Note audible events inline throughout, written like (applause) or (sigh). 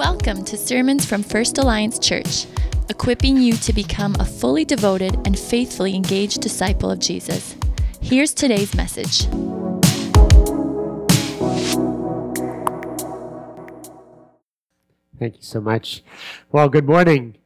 Welcome to Sermons from First Alliance Church, equipping you to become a fully devoted and faithfully engaged disciple of Jesus. Here's today's message. Thank you so much. Well, good morning.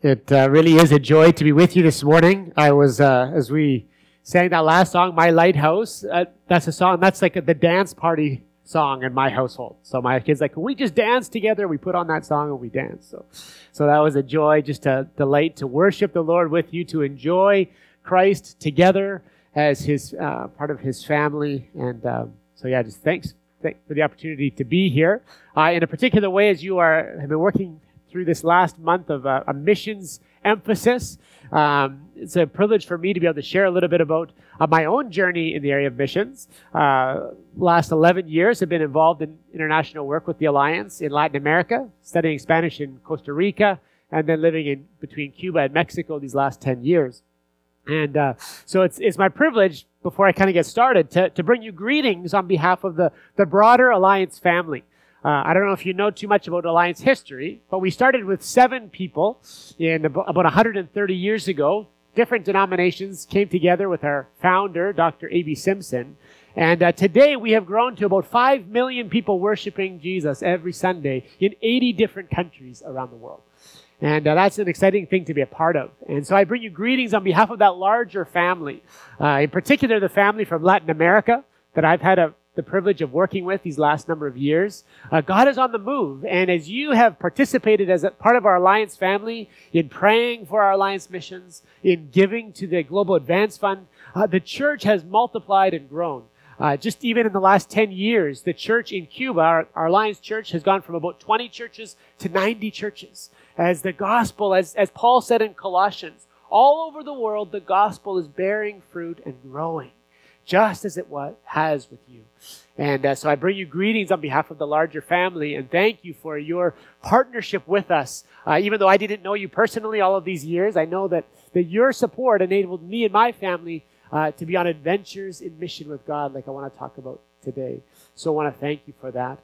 It uh, really is a joy to be with you this morning. I was, uh, as we sang that last song, My Lighthouse, uh, that's a song, that's like the dance party song in my household. So my kids like, we just dance together. We put on that song and we dance. So, so that was a joy, just a delight to worship the Lord with you, to enjoy Christ together as his uh, part of his family. And um, so yeah, just thanks, thanks for the opportunity to be here. Uh, in a particular way, as you are have been working through this last month of uh, a missions emphasis. Um, it's a privilege for me to be able to share a little bit about uh, my own journey in the area of missions. Uh, last 11 years I've been involved in international work with the Alliance in Latin America, studying Spanish in Costa Rica, and then living in between Cuba and Mexico these last 10 years. And uh, so it's, it's my privilege, before I kind of get started, to, to bring you greetings on behalf of the, the broader Alliance family. Uh, I don't know if you know too much about Alliance history, but we started with seven people in about 130 years ago. Different denominations came together with our founder, Dr. A.B. Simpson. And uh, today we have grown to about 5 million people worshiping Jesus every Sunday in 80 different countries around the world. And uh, that's an exciting thing to be a part of. And so I bring you greetings on behalf of that larger family, uh, in particular the family from Latin America that I've had a the privilege of working with these last number of years. Uh, God is on the move. And as you have participated as a part of our Alliance family in praying for our Alliance missions, in giving to the Global Advance Fund, uh, the church has multiplied and grown. Uh, just even in the last 10 years, the church in Cuba, our, our, Alliance church, has gone from about 20 churches to 90 churches. As the gospel, as, as Paul said in Colossians, all over the world, the gospel is bearing fruit and growing just as it was, has with you. And uh, so I bring you greetings on behalf of the larger family and thank you for your partnership with us. Uh, even though I didn't know you personally all of these years, I know that, that your support enabled me and my family uh, to be on adventures in mission with God, like I want to talk about today. So I want to thank you for that.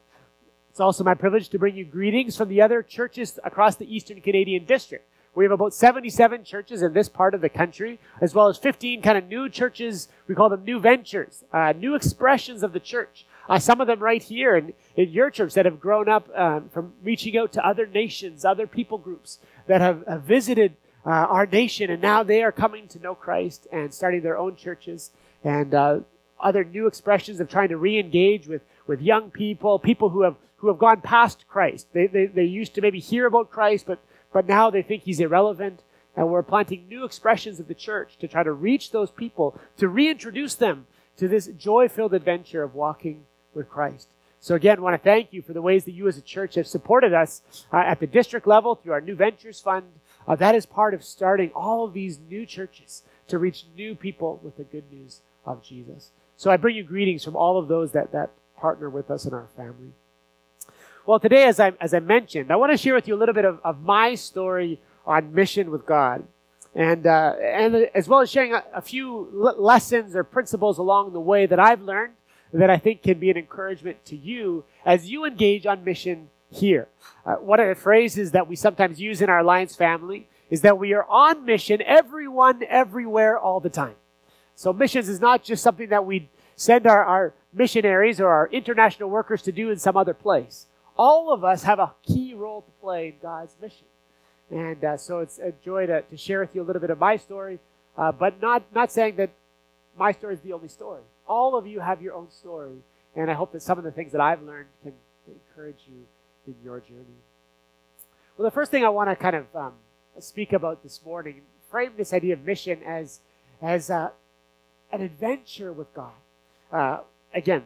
It's also my privilege to bring you greetings from the other churches across the Eastern Canadian District. We have about 77 churches in this part of the country, as well as 15 kind of new churches. We call them new ventures, uh, new expressions of the church. Uh, some of them right here in, in your church that have grown up um, from reaching out to other nations, other people groups that have, have visited uh, our nation, and now they are coming to know Christ and starting their own churches, and uh, other new expressions of trying to re-engage with, with young people, people who have who have gone past Christ. They, they, they used to maybe hear about Christ, but but now they think he's irrelevant, and we're planting new expressions of the church to try to reach those people, to reintroduce them to this joy filled adventure of walking with Christ. So, again, want to thank you for the ways that you as a church have supported us uh, at the district level through our New Ventures Fund. Uh, that is part of starting all of these new churches to reach new people with the good news of Jesus. So, I bring you greetings from all of those that, that partner with us in our family. Well, today, as I, as I mentioned, I want to share with you a little bit of, of my story on mission with God. And, uh, and as well as sharing a, a few l- lessons or principles along the way that I've learned that I think can be an encouragement to you as you engage on mission here. Uh, one of the phrases that we sometimes use in our Alliance family is that we are on mission, everyone, everywhere, all the time. So missions is not just something that we send our, our missionaries or our international workers to do in some other place all of us have a key role to play in God's mission. And uh, so it's a joy to, to share with you a little bit of my story, uh, but not, not saying that my story is the only story. All of you have your own story, and I hope that some of the things that I've learned can encourage you in your journey. Well, the first thing I want to kind of um, speak about this morning, frame this idea of mission as, as uh, an adventure with God. Uh, again,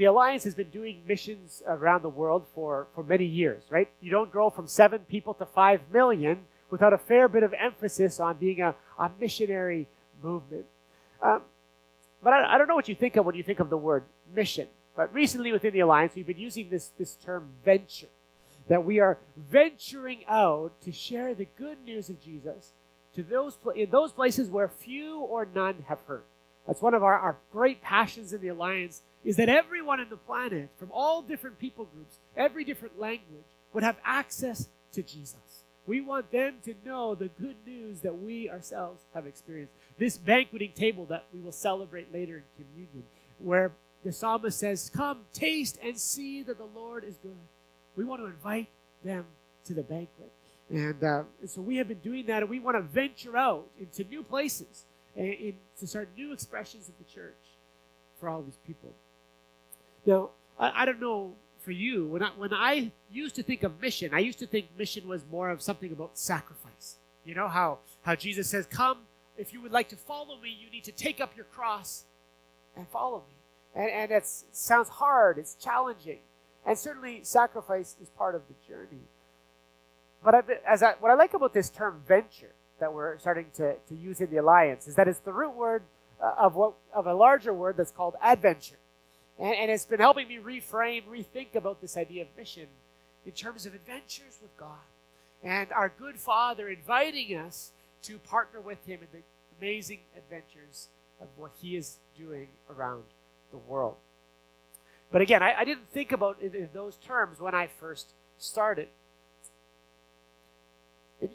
the Alliance has been doing missions around the world for, for many years, right? You don't grow from seven people to five million without a fair bit of emphasis on being a, a missionary movement. Um, but I, I, don't know what you think of when you think of the word mission. But recently within the Alliance, we've been using this, this term venture, that we are venturing out to share the good news of Jesus to those in those places where few or none have heard. That's one of our, our great passions in the Alliance is that everyone on the planet, from all different people groups, every different language, would have access to Jesus. We want them to know the good news that we ourselves have experienced. This banqueting table that we will celebrate later in communion, where the psalmist says, Come, taste and see that the Lord is good. We want to invite them to the banquet. And, uh, so we have been doing that, and we want to venture out into new places and, and to start new expressions of the church for all these people. Now, I, I don't know for you, when I, when I used to think of mission, I used to think mission was more of something about sacrifice. You know how, how Jesus says, Come, if you would like to follow me, you need to take up your cross and follow me. And, and it sounds hard, it's challenging. And certainly, sacrifice is part of the journey. But as I, what I like about this term venture that we're starting to, to use in the alliance is that it's the root word uh, of what of a larger word that's called adventure. And, and it's been helping me reframe, rethink about this idea of mission in terms of adventures with God. And our good Father inviting us to partner with Him in the amazing adventures of what He is doing around the world. But again, I, I didn't think about it in those terms when I first started.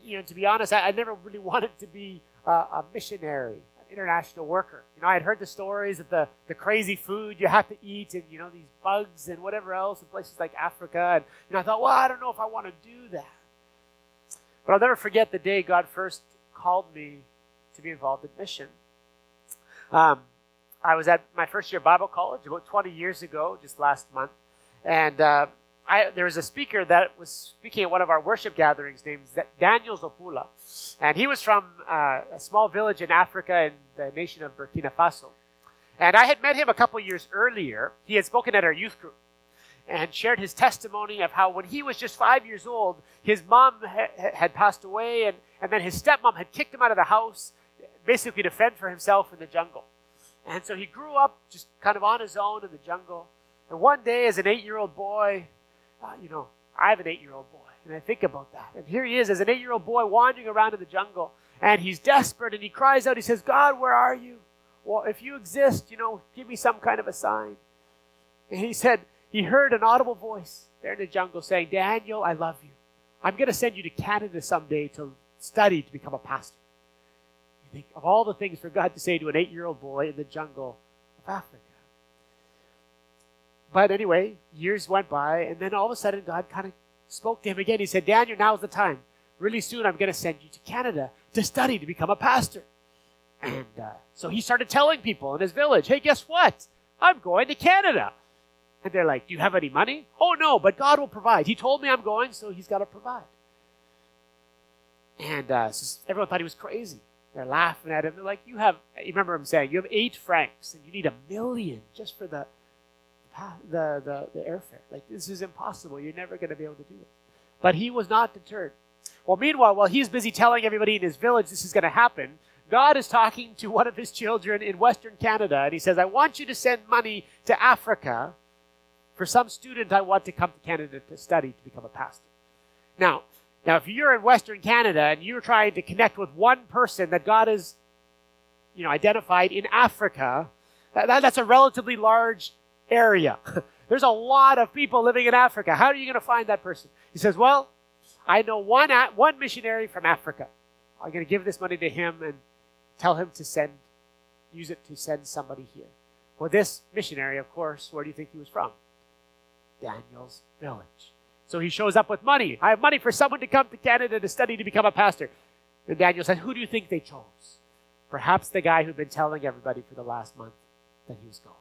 You know, to be honest, I, I never really (laughs) wanted to be uh, a missionary international worker. You know, I had heard the stories of the, the crazy food you have to eat and, you know, these bugs and whatever else in places like Africa. And, you know, I thought, well, I don't know if I want to do that. But I'll never forget the day God first called me to be involved in mission. Um, I was at my first year Bible college about 20 years ago, just last month. And uh, I, there was a speaker that was speaking at one of our worship gatherings named Daniel Zopula. And he was from uh, a small village in Africa in the nation of Burkina Faso. And I had met him a couple years earlier. He had spoken at our youth group and shared his testimony of how when he was just five years old, his mom ha- had passed away, and, and then his stepmom had kicked him out of the house, basically to fend for himself in the jungle. And so he grew up just kind of on his own in the jungle. And one day, as an eight year old boy, uh, you know, I have an eight year old boy, and I think about that. And here he is as an eight year old boy wandering around in the jungle, and he's desperate, and he cries out, he says, God, where are you? Well, if you exist, you know, give me some kind of a sign. And he said, he heard an audible voice there in the jungle saying, Daniel, I love you. I'm going to send you to Canada someday to study to become a pastor. You think of all the things for God to say to an eight year old boy in the jungle of Africa. But anyway, years went by, and then all of a sudden, God kind of spoke to him again. He said, Daniel, now's the time. Really soon, I'm going to send you to Canada to study to become a pastor. And uh, so he started telling people in his village, hey, guess what? I'm going to Canada. And they're like, do you have any money? Oh, no, but God will provide. He told me I'm going, so he's got to provide. And uh, so everyone thought he was crazy. They're laughing at him. They're like, you have, you remember him saying, you have eight francs and you need a million just for the the, the, the airfare. Like, this is impossible. You're never going to be able to do it. But he was not deterred. Well, meanwhile, while he's busy telling everybody in his village this is going to happen, God is talking to one of his children in Western Canada, and he says, I want you to send money to Africa for some student I want to come to Canada to study to become a pastor. Now, now, if you're in Western Canada and you're trying to connect with one person that God has, you know, identified in Africa, that, that's a relatively large area. (laughs) There's a lot of people living in Africa. How are you going to find that person? He says, Well, I know one, one missionary from Africa. I'm going to give this money to him and tell him to send, use it to send somebody here. Well, this missionary, of course, where do you think he was from? Daniel's village. So he shows up with money. I have money for someone to come to Canada to study to become a pastor. And Daniel says, Who do you think they chose? Perhaps the guy who'd been telling everybody for the last month that he was going.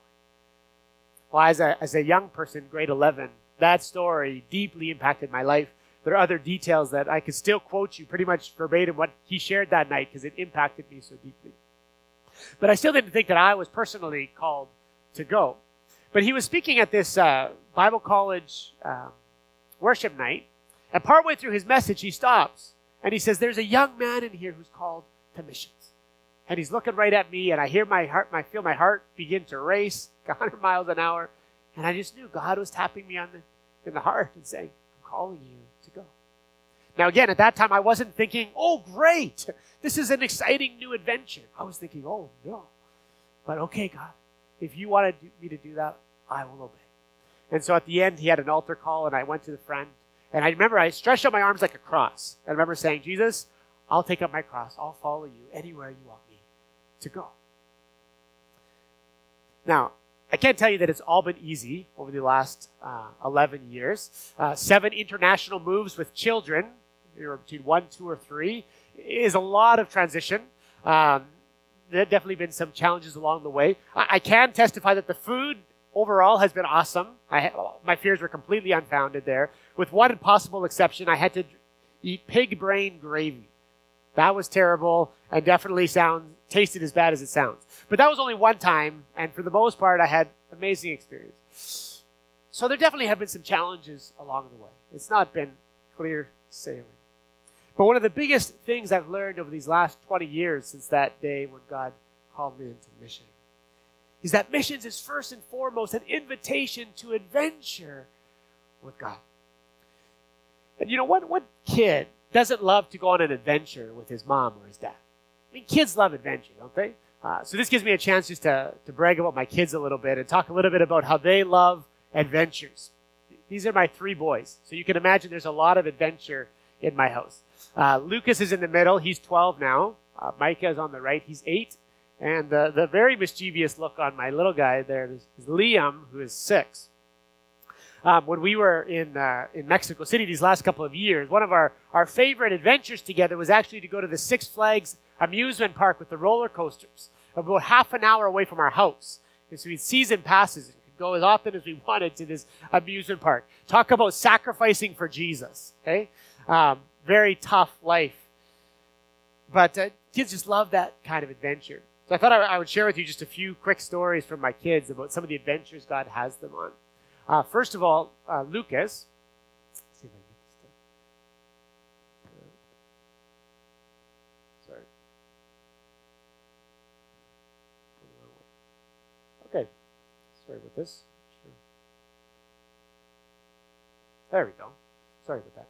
Well, as a, as a young person, grade 11, that story deeply impacted my life. There are other details that I could still quote you pretty much verbatim what he shared that night because it impacted me so deeply. But I still didn't think that I was personally called to go. But he was speaking at this uh, Bible college um, worship night, and partway through his message, he stops and he says, There's a young man in here who's called to missions. And he's looking right at me, and I hear my heart, I feel my heart begin to race. (laughs) 100 miles an hour. And I just knew God was tapping me on the, in the heart and saying, I'm calling you to go. Now, again, at that time, I wasn't thinking, oh, great, this is an exciting new adventure. I was thinking, oh, no. But okay, God, if you wanted me to do that, I will obey. And so at the end, he had an altar call, and I went to the front, And I remember I stretched out my arms like a cross. And I remember saying, Jesus, I'll take up my cross. I'll follow you anywhere you want me to go. Now, I can't tell you that it's all been easy over the last uh, 11 years. Uh, seven international moves with children, between one, two, or three, is a lot of transition. Um, there have definitely been some challenges along the way. I, I can testify that the food overall has been awesome. I, my fears were completely unfounded there. With one possible exception, I had to eat pig brain gravy. That was terrible and definitely sounds tasted as bad as it sounds. But that was only one time, and for the most part, I had amazing experience. So there definitely have been some challenges along the way. It's not been clear sailing. But one of the biggest things I've learned over these last 20 years since that day when God called me into mission is that missions is first and foremost an invitation to adventure with God. And you know, what, what kid doesn't love to go on an adventure with his mom or his dad? I mean, kids love adventure, don't they? Uh, so this gives me a chance just to, to brag about my kids a little bit and talk a little bit about how they love adventures. These are my three boys. So you can imagine there's a lot of adventure in my house. Uh, Lucas is in the middle. He's 12 now. Uh, Micah is on the right. He's 8. And the, the very mischievous look on my little guy there is, is Liam, who is 6. Um, when we were in, uh, in Mexico City these last couple of years, one of our, our favorite adventures together was actually to go to the Six Flags amusement park with the roller coasters, about half an hour away from our house. And so we had season passes and could go as often as we wanted to this amusement park. Talk about sacrificing for Jesus. Okay, um, very tough life, but uh, kids just love that kind of adventure. So I thought I, I, would share with you just a few quick stories from my kids about some of the adventures God has them on. Uh, first of all, uh, Lucas. Sorry. Okay. Sorry about this. Sure. There we go. Sorry about that.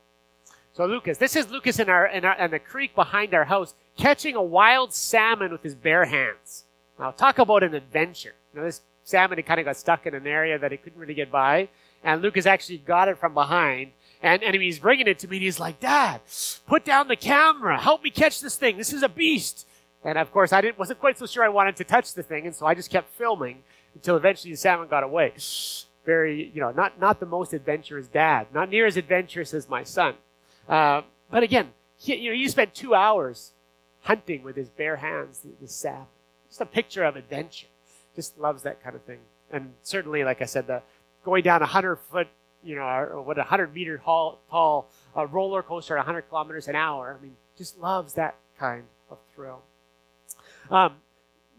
So Lucas, this is Lucas in our in, our, in the creek behind our house catching a wild salmon with his bare hands. Now, talk about an adventure. You know, this salmon had kind of got stuck in an area that it couldn't really get by, and Lucas actually got it from behind. And, and he's bringing it to me, and he's like, Dad, put down the camera. Help me catch this thing. This is a beast. And of course, I didn't, wasn't quite so sure I wanted to touch the thing, and so I just kept filming until eventually the salmon got away. Very, you know, not, not the most adventurous dad, not near as adventurous as my son. Uh, but again, he, you know, you spent two hours hunting with his bare hands, the, the salmon. Just a picture of adventure. Just loves that kind of thing. And certainly, like I said, the going down a hundred foot, you know, or what a hundred meter tall, tall uh, roller coaster at 100 kilometers an hour. I mean, just loves that kind of thrill. Um,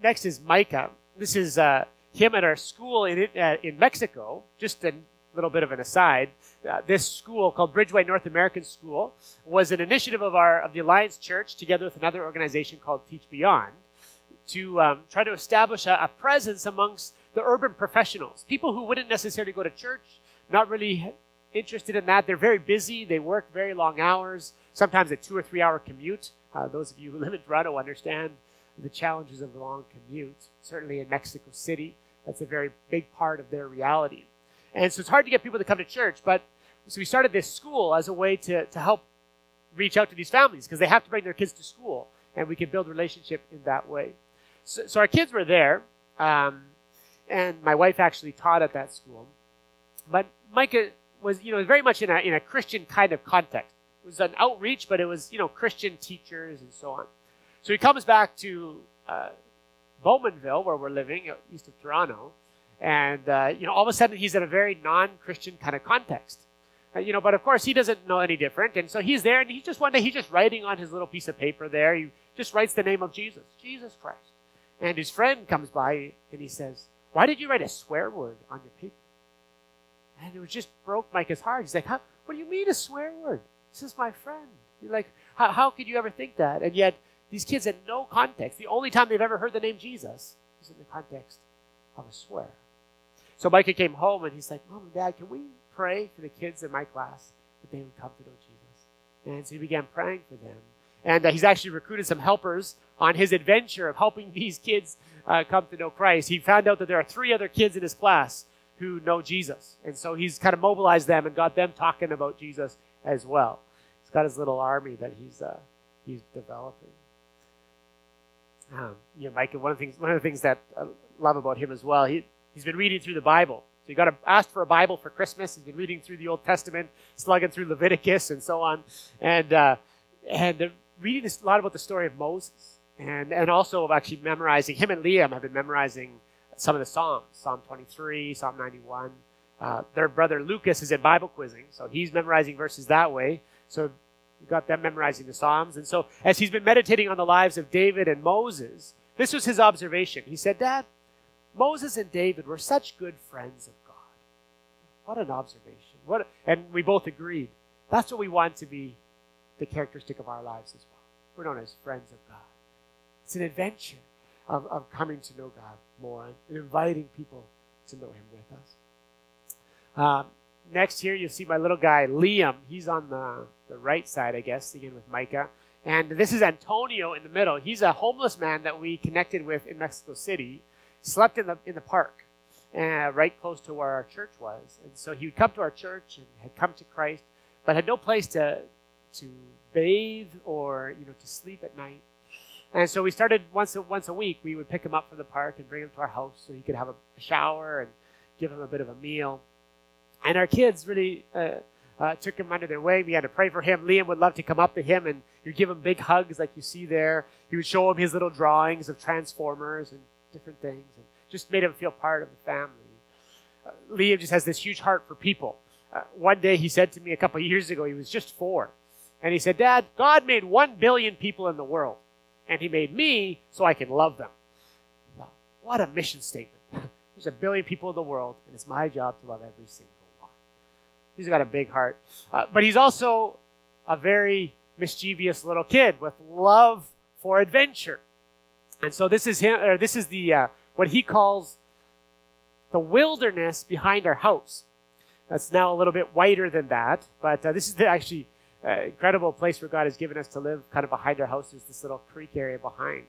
next is Micah. This is uh, him at our school in uh, in Mexico. Just a little bit of an aside. Uh, this school called Bridgeway North American School was an initiative of our of the Alliance Church together with another organization called Teach Beyond to um, try to establish a, a, presence amongst the urban professionals, people who wouldn't necessarily go to church, not really interested in that. They're very busy. They work very long hours, sometimes a two or three hour commute. Uh, those of you who (laughs) live in Toronto understand the challenges of the long commute. Certainly in Mexico City, that's a very big part of their reality. And so it's hard to get people to come to church, but so we started this school as a way to, to help reach out to these families because they have to bring their kids to school, and we can build relationship in that way. So, so our kids were there, um, and my wife actually taught at that school. But Micah was, you know, very much in a, in a Christian kind of context. It was an outreach, but it was, you know, Christian teachers and so on. So he comes back to uh, Bowmanville, where we're living, east of Toronto, and, uh, you know, all of a sudden he's in a very non-Christian kind of context. Uh, you know, but of course he doesn't know any different. And so he's there and he's just one day, he's just writing on his little piece of paper there. He just writes the name of Jesus, Jesus Christ. And his friend comes by and he says, why did you write a swear word on your paper? And it just broke Micah's heart. He's like, what do you mean a swear word? This is my friend. You're like, how, how could you ever think that? And yet these kids had no context. The only time they've ever heard the name Jesus was in the context of a swear. So Micah came home and he's like, Mom and Dad, can we pray for the kids in my class that they would come to know Jesus? And so he began praying for them. And uh, he's actually recruited some helpers on his adventure of helping these kids uh, come to know Christ. He found out that there are three other kids in his class who know Jesus. And so he's kind of mobilized them and got them talking about Jesus as well. He's got his little army that he's uh, he's developing. Um, you know, Micah. One of the things one of the things that I love about him as well. He he's been reading through the Bible. So he got to ask for a Bible for Christmas. He's been reading through the Old Testament, slugging through Leviticus and so on, and uh, and reading a lot about the story of Moses, and and also actually memorizing. Him and Liam have been memorizing some of the Psalms, Psalm 23, Psalm 91. Uh, their brother Lucas is in Bible quizzing, so he's memorizing verses that way. So you got them memorizing the Psalms. And so as he's been meditating on the lives of David and Moses, this was his observation. He said, Dad, Moses and David were such good friends of God. What an observation. What a, and we both agreed. That's what we want to be the characteristic of our lives as well. We're known as friends of God. It's an adventure of, of coming to know God more and inviting people to know Him with us. Um, next here, you'll see my little guy, Liam. He's on the, the right side, I guess, again with Micah. And this is Antonio in the middle. He's a homeless man that we connected with in Mexico City. Slept in the, in the park, uh, right close to where our church was. And so he would come to our church and had come to Christ, but had no place to, to bathe or you know to sleep at night. And so we started once a, once a week. We would pick him up from the park and bring him to our house so he could have a shower and give him a bit of a meal. And our kids really uh, uh, took him under their wing. We had to pray for him. Liam would love to come up to him and he'd give him big hugs like you see there. He would show him his little drawings of transformers and different things, and just made him feel part of the family. Uh, Liam just has this huge heart for people. Uh, one day he said to me a couple years ago, he was just four, and he said, Dad, God made one billion people in the world, and he made me so I can love them. What a mission statement. (laughs) There's a billion people in the world, and it's my job to love every single one. He's got a big heart. Uh, but he's also a very mischievous little kid with love for adventure. And so this is him, or this is the uh, what he calls the wilderness behind our house. That's now a little bit wider than that, but uh, this is the actually uh, incredible place where God has given us to live, kind of behind our house. There's this little creek area behind,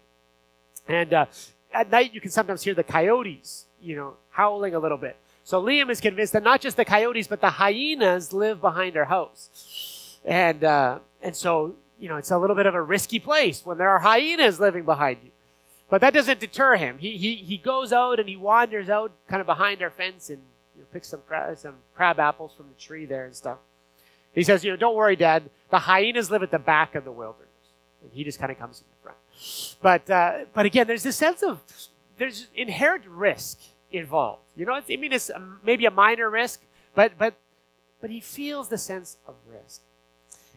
and uh, at night you can sometimes hear the coyotes, you know, howling a little bit. So Liam is convinced that not just the coyotes, but the hyenas live behind our house. And, uh, and so, you know, it's a little bit of a risky place when there are hyenas living behind you. But that doesn't deter him. He, he, he goes out and he wanders out kind of behind our fence and you know, picks some, crab, some crab apples from the tree there and stuff. He says, you know, don't worry, Dad. The hyenas live at the back of the wilderness. And he just kind of comes in the front. But, uh, but again, there's this sense of, there's inherent risk involved. You know, I mean, it's maybe a minor risk, but but but he feels the sense of risk.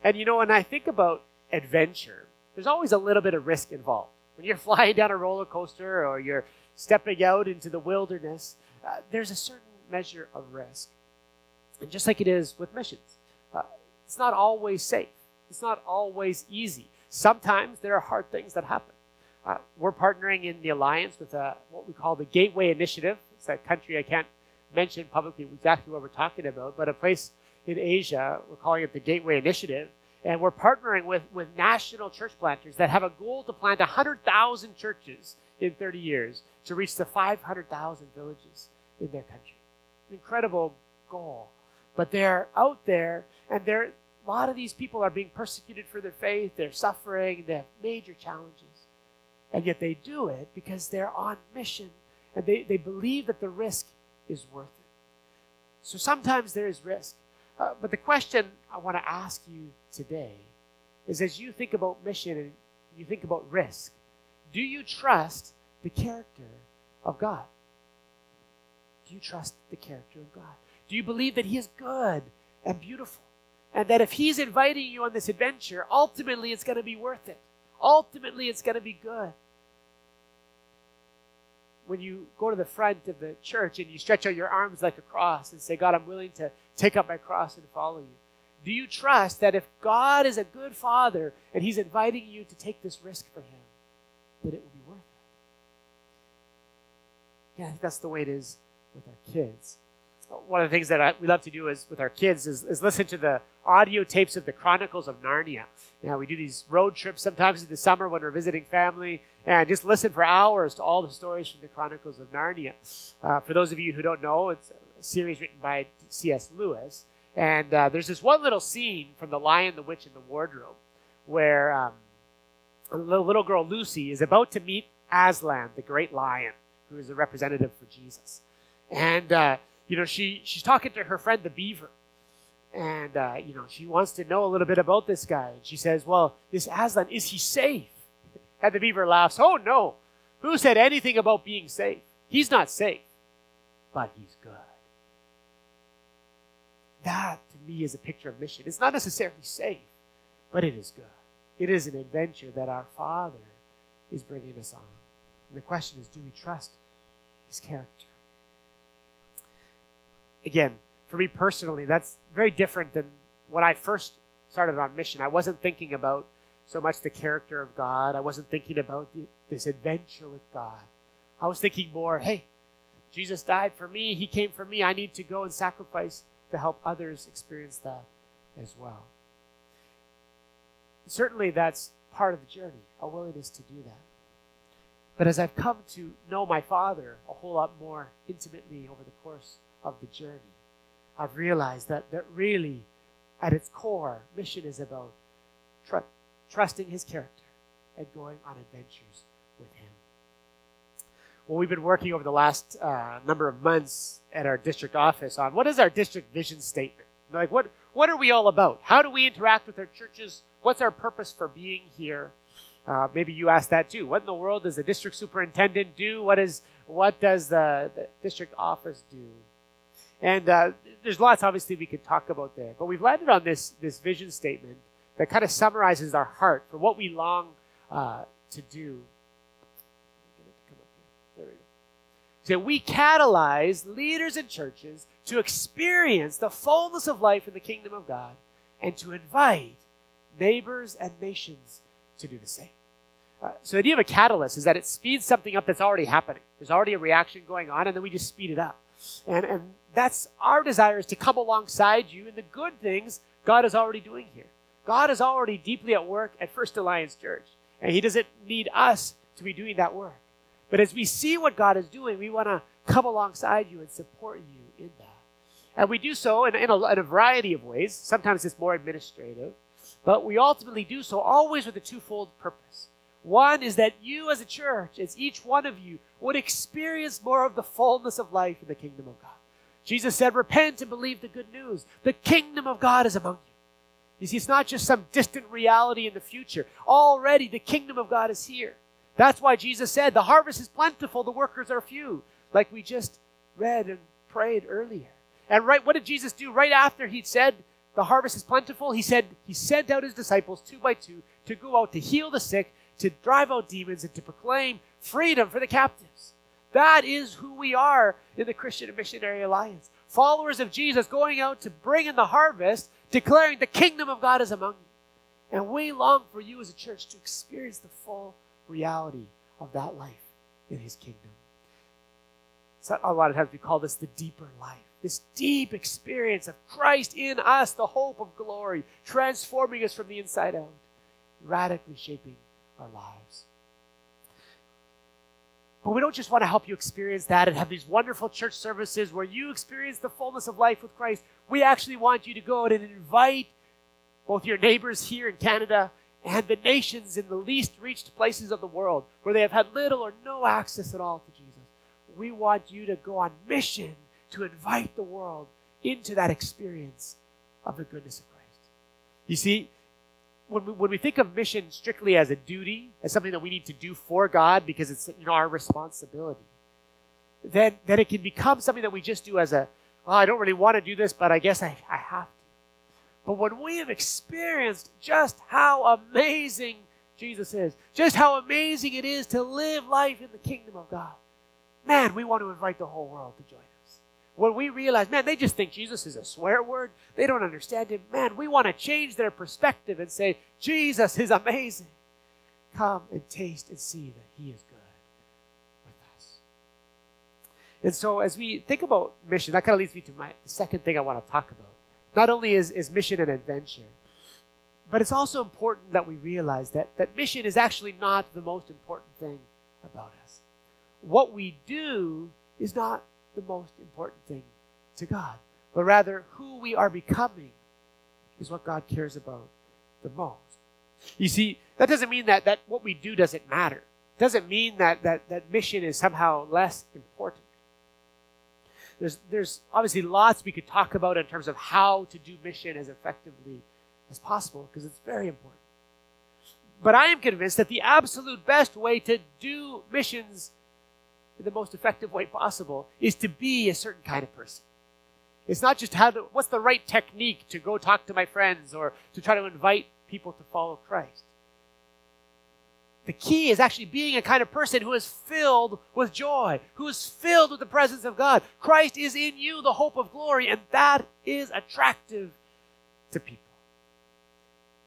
And you know, when I think about adventure, there's always a little bit of risk involved. When you're (laughs) flying down a roller coaster or you're stepping out into the wilderness, uh, there's a certain measure of risk. And just like it is with missions, it's not always safe. It's not always easy. Sometimes there are hard things that happen. Uh, we're partnering in the alliance with a, uh, what we call the Gateway Initiative. It's a country I can't mention publicly exactly what we're talking about, but a place in Asia. We're calling it the Gateway Initiative. And we're partnering with, with national church planters that have a goal to plant 100,000 churches in 30 years to reach the 500,000 villages in their country. An incredible goal. But they're out there, and they're, a lot of these people are being persecuted for their faith. They're suffering. They have major challenges. And yet they do it because they're on mission and they, they believe that the risk is worth it. So sometimes there is risk. Uh, but the question I want to ask you today is as you think about mission and you think about risk, do you trust the character of God? Do you trust the character of God? Do you believe that He is good and beautiful? And that if He's inviting you on this adventure, ultimately it's going to be worth it? Ultimately, it's going to be good. When you go to the front of the church and you stretch out your arms like a cross and say, God, I'm willing to take up my cross and follow you. Do you trust that if God is a good father and he's inviting you to take this risk for him, that it will be worth it? Yeah, I think that's the way it is with our kids one of the things that I, we love to do is with our kids is, is, listen to the audio tapes of the Chronicles of Narnia. Know, we do these road trips sometimes in the summer when we're visiting family, and just listen for hours to all the stories from the Chronicles of Narnia. Uh, for those of you who don't know, it's a series written by C.S. Lewis, And uh, there's this one little scene from The Lion, the Witch, and the Wardrobe where um, a little, little girl, Lucy, is about to meet Aslan, the great lion, who is a representative for Jesus. And, uh, you know, she, she's talking to her friend, the beaver. And, uh, you know, she wants to know a little bit about this guy. And she says, Well, this Aslan, is he safe? And the beaver laughs, Oh, no. Who said anything about being safe? He's not safe, but he's good. That, to me, is a picture of mission. It's not necessarily safe, but it is good. It is an adventure that our Father is bringing us on. And the question is do we trust his character? Again, for me personally, that's very different than when I first started on mission. I wasn't thinking about so much the character of God. I wasn't thinking about the, this adventure with God. I was thinking more, hey, Jesus died for me. He came for me. I need to go and sacrifice to help others experience that as well. Certainly, that's part of the journey, a willingness to do that. But as I've come to know my Father a whole lot more intimately over the course of the journey, I've realized that, that really, at its core, mission is about tr- trusting His character and going on adventures with Him. Well, we've been working over the last uh, number of months at our district office on what is our district vision statement? Like, what, what are we all about? How do we interact with our churches? What's our purpose for being here? Uh, maybe you ask that too. What in the world does the district superintendent do? What is what does the, the district office do? And uh, there's lots, obviously, we could talk about there. But we've landed on this this vision statement that kind of summarizes our heart for what we long uh, to do. There we go. So we catalyze leaders and churches to experience the fullness of life in the kingdom of God and to invite neighbors and nations to do the same. Uh, so the idea of a catalyst is that it speeds something up that's already happening. There's already a reaction going on, and then we just speed it up. And, and that's our desire is to come alongside you in the good things God is already doing here. God is already deeply at work at First Alliance Church, and He doesn't need us to be doing that work. But as we see what God is doing, we want to come alongside you and support you in that. And we do so in, in, a, in a variety of ways. Sometimes it's more administrative, but we ultimately do so always with a twofold purpose. One is that you as a church, as each one of you, would experience more of the fullness of life in the kingdom of God. Jesus said, Repent and believe the good news. The kingdom of God is among you. You see, it's not just some distant reality in the future. Already the kingdom of God is here. That's why Jesus said, The harvest is plentiful, the workers are few, like we just read and prayed earlier. And right, what did Jesus do right after he said, The harvest is plentiful? He said, He sent out his disciples two by two to go out to heal the sick, to drive out demons, and to proclaim freedom for the captives. That is who we are in the Christian Missionary Alliance. Followers of Jesus going out to bring in the harvest, declaring the kingdom of God is among you. And we long for you as a church to experience the full reality of that life in his kingdom. So a lot of times we call this the deeper life. This deep experience of Christ in us, the hope of glory, transforming us from the inside out, radically shaping our lives. But we don't just want to help you experience that and have these wonderful church services where you experience the fullness of life with Christ. We actually want you to go out and invite both your neighbors here in Canada and the nations in the least reached places of the world where they have had little or no access at all to Jesus. We want you to go on mission to invite the world into that experience of the goodness of Christ. You see, when we, when we think of mission strictly as a duty, as something that we need to do for God because it's you know our responsibility, then then it can become something that we just do as a, well, I don't really want to do this, but I guess I, I have to. But when we have experienced just how amazing Jesus is, just how amazing it is to live life in the kingdom of God, man, we want to invite the whole world to join. When we realize, man, they just think Jesus is a swear word, they don't understand him, man, we want to change their perspective and say, Jesus is amazing. Come and taste and see that he is good with us. And so, as we think about mission, that kind of leads me to my second thing I want to talk about not only is, is mission an adventure, but it's also important that we realize that, that mission is actually not the most important thing about us. What we do is not the most important thing to God. but rather who we are becoming is what God cares about the most. You see, that doesn't mean that, that what we do doesn't matter. It doesn't mean that, that, that mission is somehow less important. There's, there's obviously lots we could talk about in terms of how to do mission as effectively as possible because it's very important. But I am convinced that the absolute best way to do missions in the most effective way possible is to be a certain kind of person. It's not just how to, what's the right technique to go talk to my friends or to try to invite people to follow Christ. The key is actually being a kind of person who is filled with joy, who is filled with the presence of God. Christ is in you, the hope of glory, and that is attractive to people.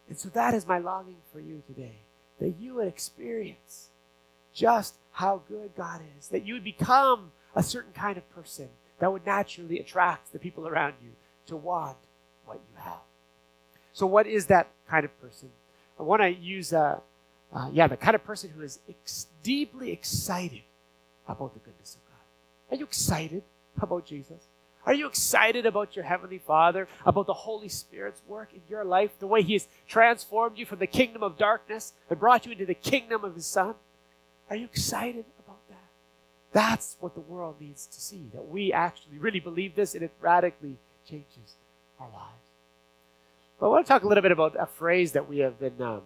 And so that is my longing for you today that you would experience just how good God is, that you would become a certain kind of person that would naturally attract the people around you to want what you have. So, what is that kind of person? I want to use, uh, uh, yeah, the kind of person who is ex- deeply excited about the goodness of God. Are you excited about Jesus? Are you excited about your Heavenly Father, about the Holy Spirit's work in your life, the way He has transformed you from the kingdom of darkness and brought you into the kingdom of His Son? Are you excited about that? That's what the world needs to see, that we actually really believe this and it radically changes our lives. But I want to talk a little bit about a phrase that we have been um,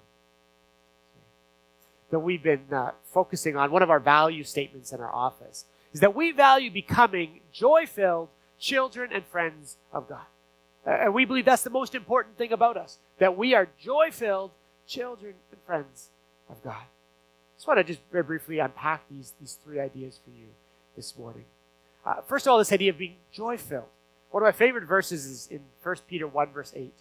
that we've been uh, focusing on. One of our value statements in our office is that we value becoming joy-filled children and friends of God. And we believe that's the most important thing about us, that we are joy-filled children and friends of God. I just want to just very briefly unpack these, these three ideas for you this morning. Uh, first of all, this idea of being joy-filled. One of my favorite verses is in 1 Peter 1, verse 8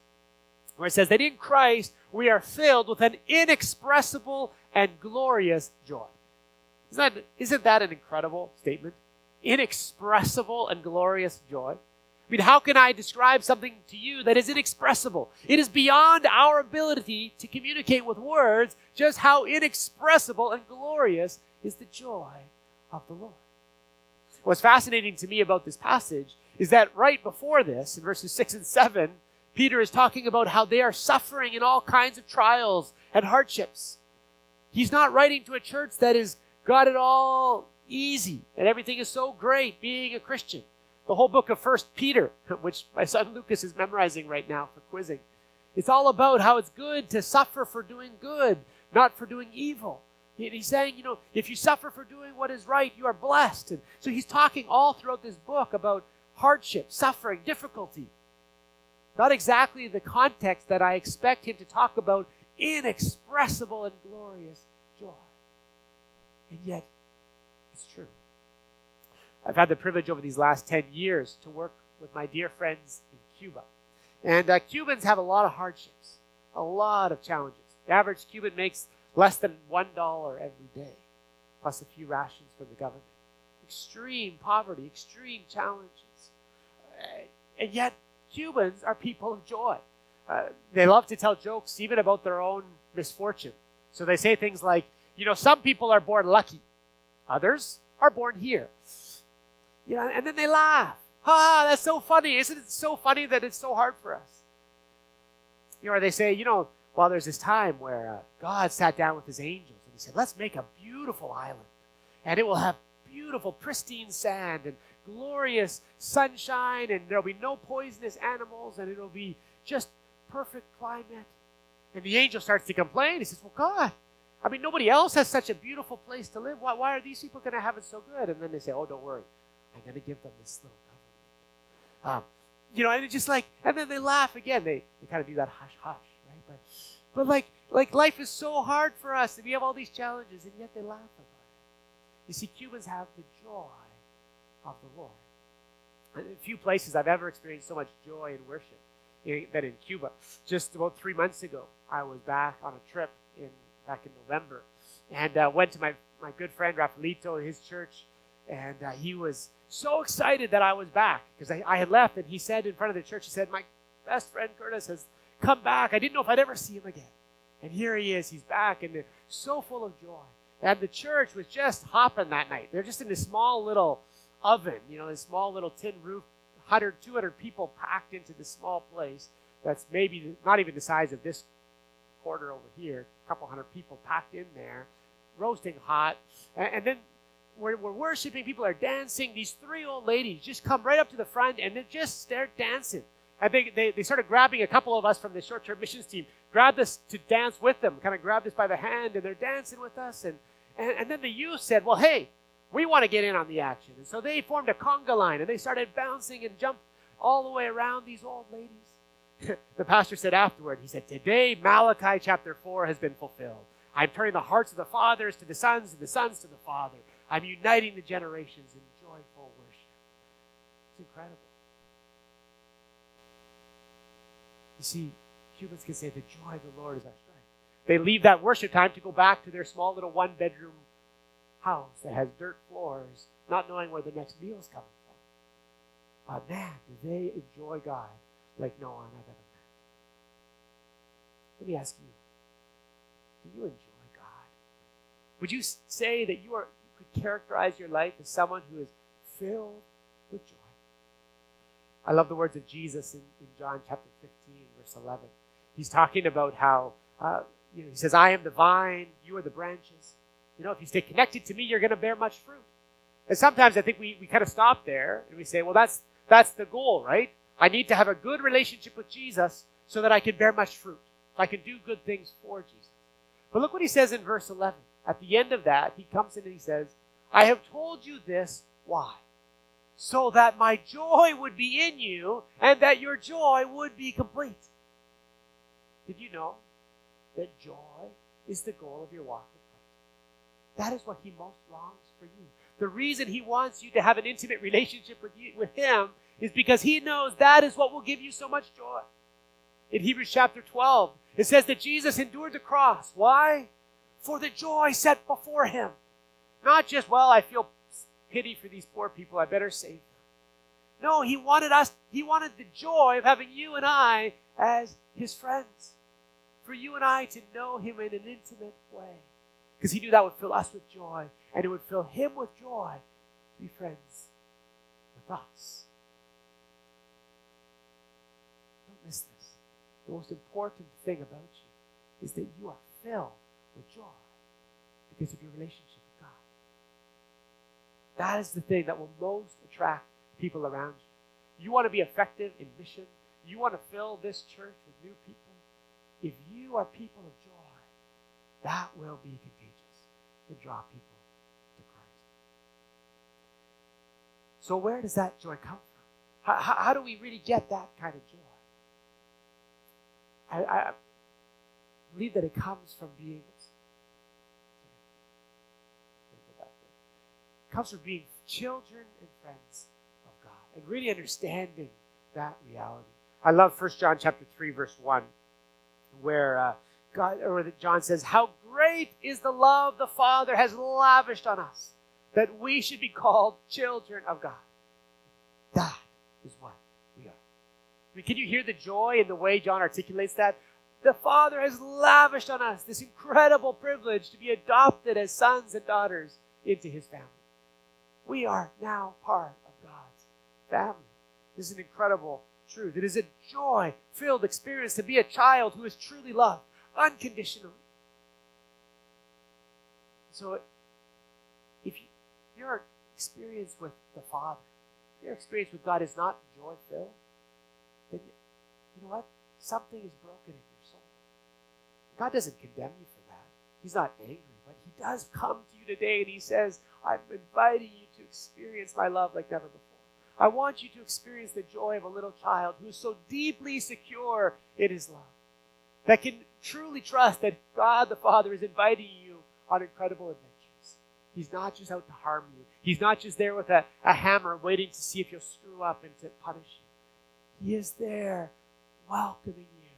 where it says that in Christ we are filled with an inexpressible and glorious joy. Isn't that, isn't that an incredible statement? Inexpressible and glorious joy. I mean, how can I describe something to you that is inexpressible? It is beyond our ability to communicate with words just how inexpressible and glorious is the joy of the Lord. What's fascinating to me about this passage is that right before this, in verses 6 and 7, Peter is talking about how they are suffering in all kinds of trials and hardships. He's not writing to a church that has got it all easy and everything is so great being a Christian. The whole book of First Peter, (laughs) which my son Lucas is memorizing right now for quizzing, it's all about how it's good to suffer for doing good, not for doing evil. He's saying, you know, if you suffer for doing what is right, you are blessed. And so he's talking all throughout this book about hardship, suffering, difficulty. Not exactly the context that I expect him to talk about inexpressible and glorious joy. And yet, it's true. I've had the privilege over these last 10 years to work with my dear friends in Cuba. And uh, Cubans have a lot of hardships, a lot of challenges. The average Cuban makes less than $1 every day, plus a few rations from the government. Extreme poverty, extreme challenges. Uh, and yet, Cubans are people of joy. Uh, they love to tell jokes even about their own misfortune. So they say things like, you know, some people are born lucky, others are born here. You know, and then they laugh. Ah, that's so funny. Isn't it so funny that it's so hard for us? You know, or they say, you know, well, there's this time where uh, God sat down with his angels and he said, let's make a beautiful island. And it will have beautiful, pristine sand and glorious sunshine, and there'll be no poisonous animals, and it'll be just perfect climate. And the angel starts to complain. He says, Well, God, I mean, nobody else has such a beautiful place to live. Why, why are these people going to have it so good? And then they say, Oh, don't worry. Going to give them this little government. Um, you know, and it's just like, and then they laugh again. They, they kind of do that hush hush, right? But, but like, like life is so hard for us, and we have all these challenges, and yet they laugh about it. You see, Cubans have the joy of the Lord. In few places I've ever experienced so much joy and worship than in Cuba. Just about three months ago, I was back on a trip in back in November, and uh, went to my my good friend Rafaelito, his church, and uh, he was so excited that I was back because I, I had left, and he said in front of the church, he said, "My best friend Curtis has come back. I didn't know if I'd ever see him again." And here he is. He's back, and they're so full of joy. And the church was just hopping that night. They're just in this small little oven, you know, this small little tin roof 100, 200 people packed into this small place that's maybe not even the size of this quarter over here, a couple hundred people packed in there, roasting hot. And, and then we're, we're worshiping, people are dancing. These three old ladies just come right up to the front and they just start dancing. And they, they, started grabbing a couple of us from the short term missions team, grabbed us to dance with them, kind of grabbed us by the hand, and they're dancing with us. And, and, and then the youth said, Well, hey, we want to get in on the action. And so they formed a conga line and they started bouncing and jumped all the way around these old ladies. (laughs) the pastor said afterward, he said, Today Malachi chapter 4 has been fulfilled. I'm turning the hearts of the fathers to the sons and the sons to the father. I'm uniting the generations in joyful worship. It's incredible. You see, humans can say, The joy of the Lord is our strength. They leave that worship time to go back to their small little one bedroom house that has dirt floors, not knowing where the next meal is coming from. But man, do they enjoy God like no one I've ever met. Let me ask you, do you enjoy God? Would you say that you are characterize your life as someone who is filled with joy? I love the words of Jesus in, in John chapter 15, verse 11. He's talking about how, uh, you know, he says, I am the vine, you are the branches. You know, if you stay connected to me, you're going to bear much fruit. And sometimes I think we, we kind of stop there and we say, well, that's, that's the goal, right? I need to have a good relationship with Jesus so that I can bear much fruit. I can do good things for Jesus. But look what he says in verse 11. At the end of that, he comes in and he says, I have told you this. Why? So that my joy would be in you and that your joy would be complete. Did you know that joy is the goal of your walk with Christ? That is what he most longs for you. The reason he wants you to have an intimate relationship with, you, with him is because he knows that is what will give you so much joy. In Hebrews chapter 12, it says that Jesus endured the cross. Why? For the joy set before him. Not just, well, I feel pity for these poor people, I better save them. No, he wanted us, he wanted the joy of having you and I as his friends. For you and I to know him in an intimate way. Because he knew that would fill us with joy, and it would fill him with joy to be friends with us. Don't miss this. The most important thing about you is that you are filled with joy because of your relationship. That is the thing that will most attract people around you. You want to be effective in mission. You want to fill this church with new people. If you are people of joy, that will be contagious and draw people to Christ. So, where does that joy come from? How, how, how do we really get that kind of joy? I, I believe that it comes from being comes from being children and friends of God and really understanding that reality. I love 1 John chapter 3 verse 1 where uh, God or that John says how great is the love the Father has lavished on us that we should be called children of God. That is what I mean, can you hear the joy in the way John articulates that? The Father has lavished on us this incredible privilege to be adopted as sons and daughters into His family. We are now part of God's family. This is an incredible truth. It is a joy filled experience to be a child who is truly loved unconditionally. So, if your experience with the Father, your experience with God is not joy filled, then you know what? Something is broken in your soul. God doesn't condemn you for that. He's not angry, but He does come to you today and He says, I'm inviting you to experience my love like never before. I want you to experience the joy of a little child who is so deeply secure in his love that can truly trust that God the Father is inviting you on incredible adventures. He's not just out to harm you, He's not just there with a, a hammer waiting to see if you'll screw up and to punish you. He is there welcoming you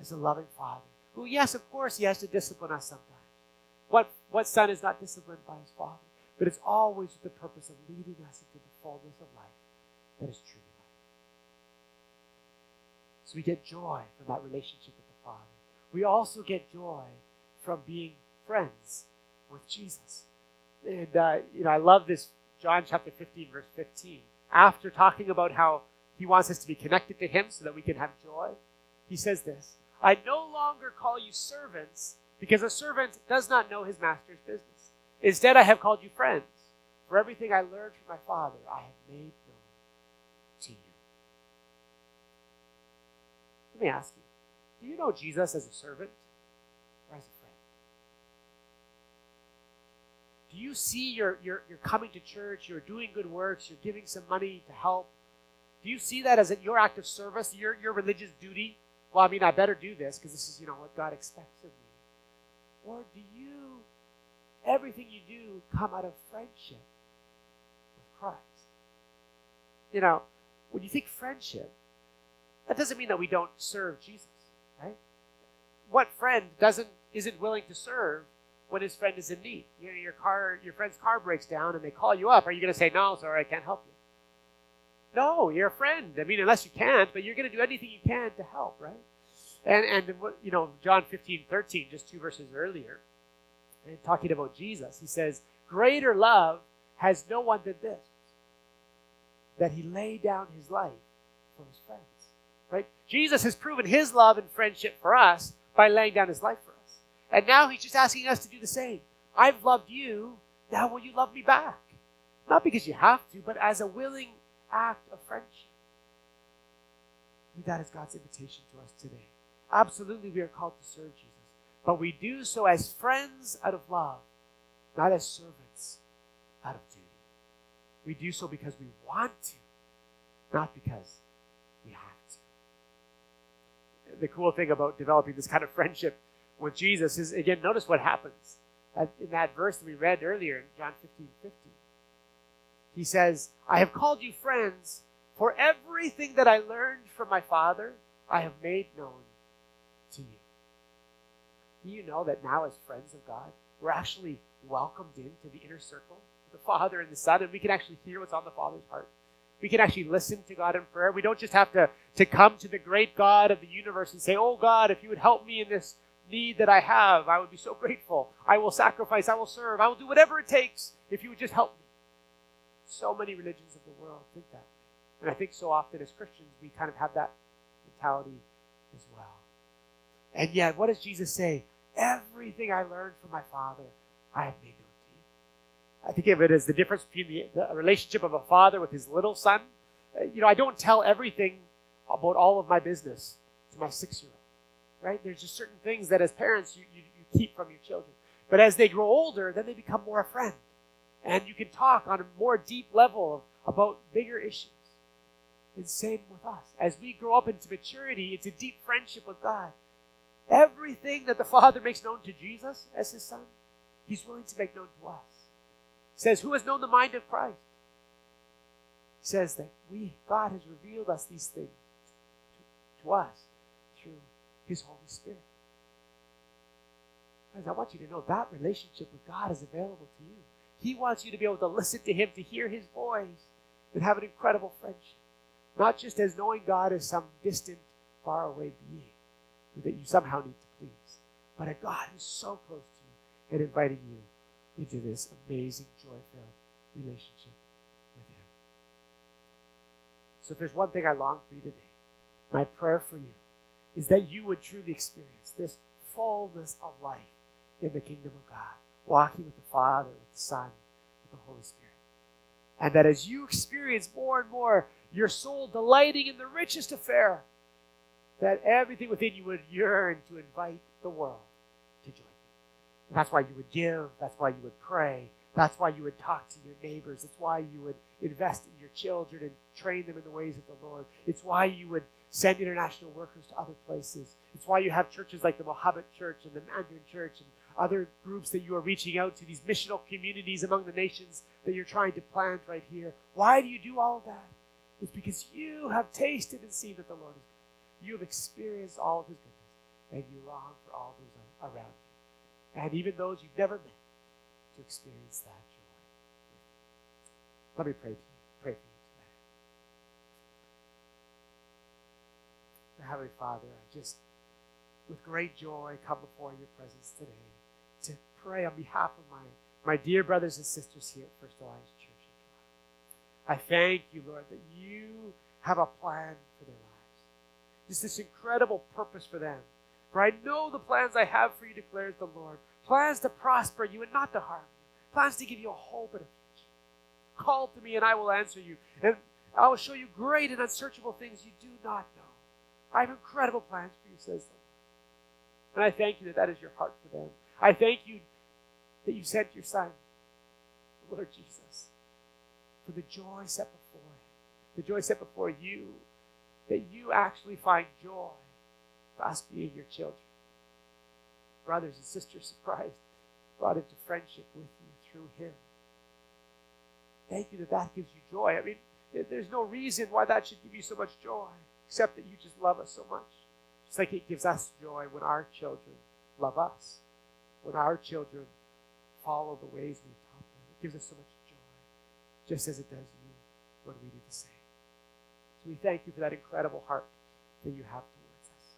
as a loving father. Who, yes, of course, he has to discipline us sometimes. What, what son is not disciplined by his father? But it's always with the purpose of leading us into the fullness of life that is truly life. So we get joy from that relationship with the Father. We also get joy from being friends with Jesus. And, uh, you know, I love this John chapter 15, verse 15. After talking about how He wants us to be connected to Him so that we can have joy. He says this I no longer call you servants because a servant does not know his master's business. Instead, I have called you friends. For everything I learned from my Father, I have made known to you. Let me ask you do you know Jesus as a servant or as a friend? Do you see you're, coming to church, you're doing good works, you're giving some money to help? Do you see that as your act of service, your, your religious duty? Well, I mean, I better do this because this is, you know, what God expects of me. Or do you, everything you do, come out of friendship with Christ? You know, when you think friendship, that doesn't mean that we don't serve Jesus, right? What friend doesn't isn't willing to serve when his friend is in need? You know, your car, your friend's car breaks down, and they call you up. Are you going to say no? Sorry, I can't help you. No, you're a friend. I mean, unless you can't, but you're going to do anything you can to help, right? And and you know, John 15, 13, just two verses earlier, Uh, talking about Jesus, he says, "Greater love has no one than this, that he laid down his life for his friends." Right? Jesus has proven his love and friendship for us by laying down his life for us, and now he's just asking us to do the same. I've loved you. Now will you love me back? Not because you have to, but as a willing act of friendship. That is God's invitation to us today. Absolutely, we are called to serve Jesus. But we do so as friends out of love, not as servants out of duty. We do so because we want to, not because we have to. The cool thing about developing this kind of friendship with Jesus is, again, notice what happens. In that verse that we read earlier in John 15 15, he says, I have called you friends, for everything that I learned from my Father, I have made known. Do you know that now, as friends of God, we're actually welcomed into the inner circle the Father and the Son, and we can actually hear what's on the Father's heart? We can actually listen to God in prayer. We don't just have to, to come to the great God of the universe and say, Oh God, if you would help me in this need that I have, I would be so grateful. I will sacrifice, I will serve, I will do whatever it takes if you would just help me. So many religions of the world think that. And I think so often as Christians, we kind of have that mentality as well. And yet, what does Jesus say? Everything I learned from my Father, I have made known to you. I think of it as the difference between the, the relationship of a father with his little son. Uh, you know, I don't tell everything about all of my business to my six year old, right? There's just certain things that as parents you, you, you keep from your children. But as they grow older, then they become more a friend and you can talk on a more deep level of, about bigger issues. And same with us. As we grow up into maturity, it's a deep friendship with God. Everything that the Father makes known to Jesus as his Son, he's willing to make known to us. He says, Who has known the mind of Christ? He says that we, God has revealed us these things to, to us through his Holy Spirit. Guys, I want you to know that relationship with God is available to you. He wants you to be able to listen to Him, to hear His voice, and have an incredible friendship. Not just as knowing God as some distant, faraway being that you somehow need to please, but a God who's so close to you and inviting you into this amazing, joy filled relationship with Him. So if there's one thing I long for you today, my prayer for you is that you would truly experience this fullness of life in the kingdom of God walking with the Father, with the Son, with the Holy Spirit. And that as you experience more and more your soul delighting in the richest of fare, that everything within you would yearn to invite the world to join you. That's why you would give. That's why you would pray. That's why you would talk to your neighbors. It's why you would invest in your children and train them in the ways of the Lord. It's why you would send international workers to other places. It's why you have churches like the Mohammed Church and the Mandarin Church and other groups that you are reaching out to, these missional communities among the nations that you're trying to plant right here. Why do you do all of that? It's because you have tasted and seen that the Lord is good. You have experienced all of his goodness, and you long for all those around you. And even those you've never met to experience that joy. Let me pray to you. Pray for you today. Heavenly Father, I just, with great joy, come before your presence today to pray on behalf of my, my dear brothers and sisters here at First Alliance Church. I thank you, Lord, that you have a plan for their lives. Just this incredible purpose for them. For I know the plans I have for you, declares the Lord. Plans to prosper you and not to harm you. Plans to give you a hope and a future. Call to me and I will answer you. And I will show you great and unsearchable things you do not know. I have incredible plans for you, says the Lord. And I thank you that that is your heart for them. I thank you that you sent your Son, Lord Jesus, for the joy set before him, the joy set before you, that you actually find joy for us being your children. Brothers and sisters of Christ, brought into friendship with you through him. Thank you that that gives you joy. I mean, there's no reason why that should give you so much joy, except that you just love us so much. Just like it gives us joy when our children love us, when our children follow the ways we taught them. It gives us so much joy, just as it does you when we do the same. We thank you for that incredible heart that you have towards us.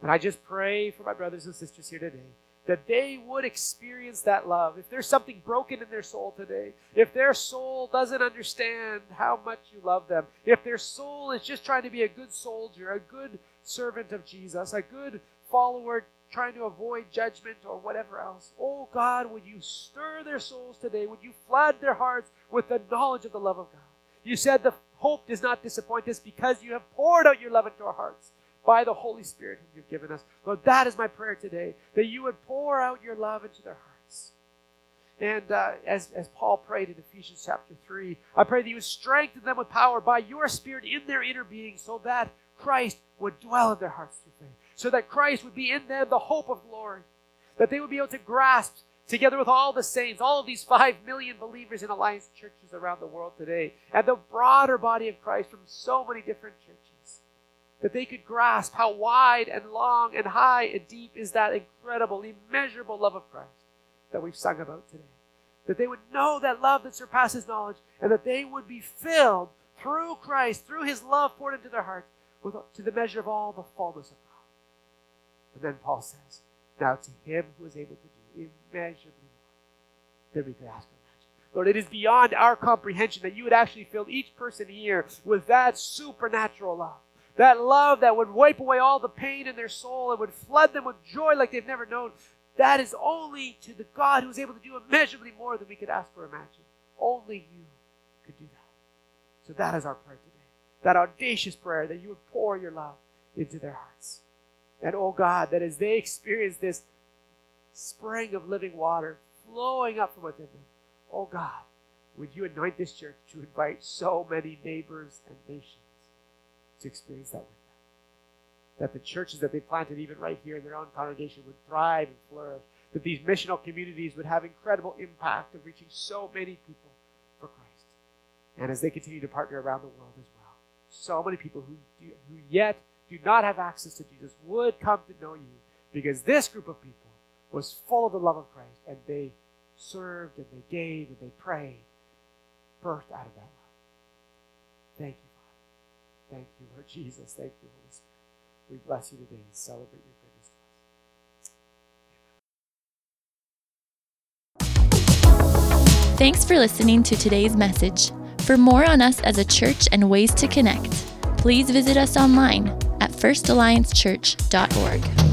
And I just pray for my brothers and sisters here today that they would experience that love. If there's something broken in their soul today, if their soul doesn't understand how much you love them, if their soul is just trying to be a good soldier, a good servant of Jesus, a good follower trying to avoid judgment or whatever else, oh God, would you stir their souls today? Would you flood their hearts with the knowledge of the love of God? You said the hope does not disappoint us because you have poured out your love into our hearts by the Holy Spirit whom you've given us. Lord, that is my prayer today, that you would pour out your love into their hearts. And uh, as, as Paul prayed in Ephesians chapter 3, I pray that you would strengthen them with power by your Spirit in their inner being so that Christ would dwell in their hearts through faith, so that Christ would be in them the hope of glory, that they would be able to grasp together with all the saints, all of these five million believers in Alliance churches around the world today, and the broader body of Christ from so many different churches that they could grasp how wide and long and high and deep is that incredible, immeasurable love of Christ that we've sung about today. That they would know that love that surpasses knowledge, and that they would be filled through Christ, through his love poured into their hearts, with, to the measure of all the fullness of God. And then Paul says, Now to him who is able to immeasurably more than we could ask or imagine. Lord, it is beyond our comprehension that you would actually fill each person here with that supernatural love that love that would wipe away all the pain in their soul and would flood them with joy like they've never known. That is only to the God who is able to do immeasurably more than we could ask or imagine. Only you could do that. So that is our prayer today. That audacious prayer that you would pour your love into their hearts. And oh God, that as they experience this spring of living water flowing up from within them, oh God, would you anoint this church to invite so many neighbors and nations to experience that with them. That the churches that they planted, even right here in their own congregation, would thrive and flourish. That these missional communities would have incredible impact of reaching so many people for Christ. And as they continue to partner around the world as well, so many people who, do, who yet do not have access to Jesus would come to know you because this group of people was full of the love of Christ and they served and they gave and they prayed, birthed out of that love. Thank you. Father. Thank you, Lord Jesus. Thank you, Holy Spirit. We bless you today and celebrate your goodness to us. Thanks for listening to today's message. For more on us as a church and ways to connect, please visit us online at firstalliancechurch.org.